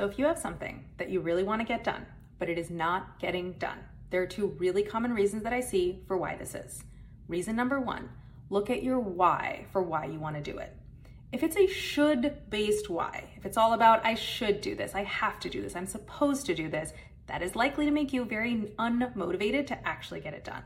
So if you have something that you really want to get done, but it is not getting done, there are two really common reasons that I see for why this is. Reason number one, look at your why for why you want to do it. If it's a should based why, if it's all about I should do this, I have to do this, I'm supposed to do this, that is likely to make you very unmotivated to actually get it done.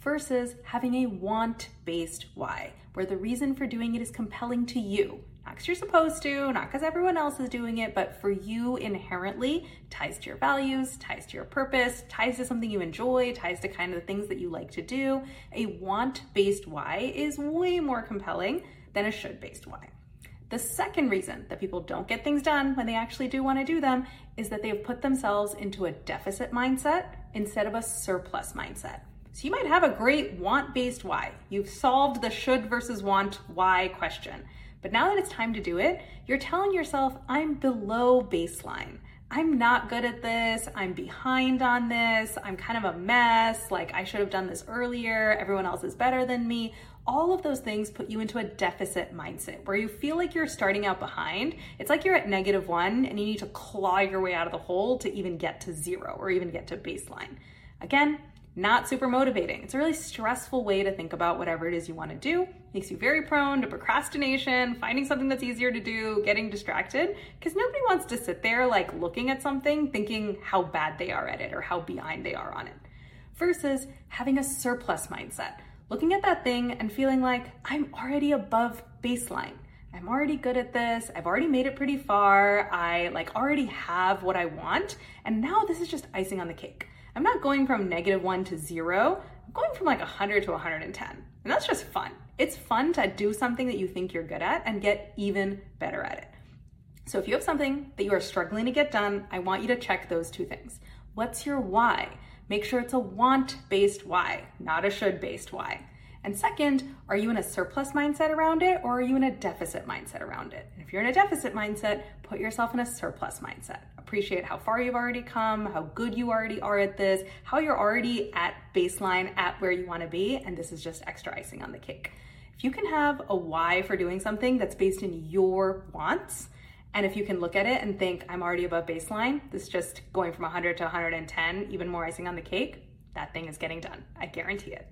Versus having a want based why, where the reason for doing it is compelling to you. Not because you're supposed to, not because everyone else is doing it, but for you inherently ties to your values, ties to your purpose, ties to something you enjoy, ties to kind of the things that you like to do. A want based why is way more compelling than a should based why. The second reason that people don't get things done when they actually do want to do them is that they've put themselves into a deficit mindset instead of a surplus mindset. So you might have a great want based why. You've solved the should versus want why question. But now that it's time to do it, you're telling yourself, I'm below baseline. I'm not good at this. I'm behind on this. I'm kind of a mess. Like, I should have done this earlier. Everyone else is better than me all of those things put you into a deficit mindset where you feel like you're starting out behind. It's like you're at negative one and you need to claw your way out of the hole to even get to zero or even get to baseline. Again, not super motivating. It's a really stressful way to think about whatever it is you want to do. Makes you very prone to procrastination, finding something that's easier to do, getting distracted, because nobody wants to sit there like looking at something thinking how bad they are at it or how behind they are on it. Versus having a surplus mindset looking at that thing and feeling like I'm already above baseline. I'm already good at this. I've already made it pretty far. I like already have what I want. And now this is just icing on the cake. I'm not going from negative one to zero. I'm going from like 100 to 110. And that's just fun. It's fun to do something that you think you're good at and get even better at it. So if you have something that you are struggling to get done, I want you to check those two things. What's your why? Make sure it's a want based why, not a should based why. And second, are you in a surplus mindset around it or are you in a deficit mindset around it? If you're in a deficit mindset, put yourself in a surplus mindset. Appreciate how far you've already come, how good you already are at this, how you're already at baseline at where you want to be, and this is just extra icing on the cake. If you can have a why for doing something that's based in your wants, and if you can look at it and think, I'm already above baseline, this is just going from 100 to 110, even more icing on the cake, that thing is getting done. I guarantee it.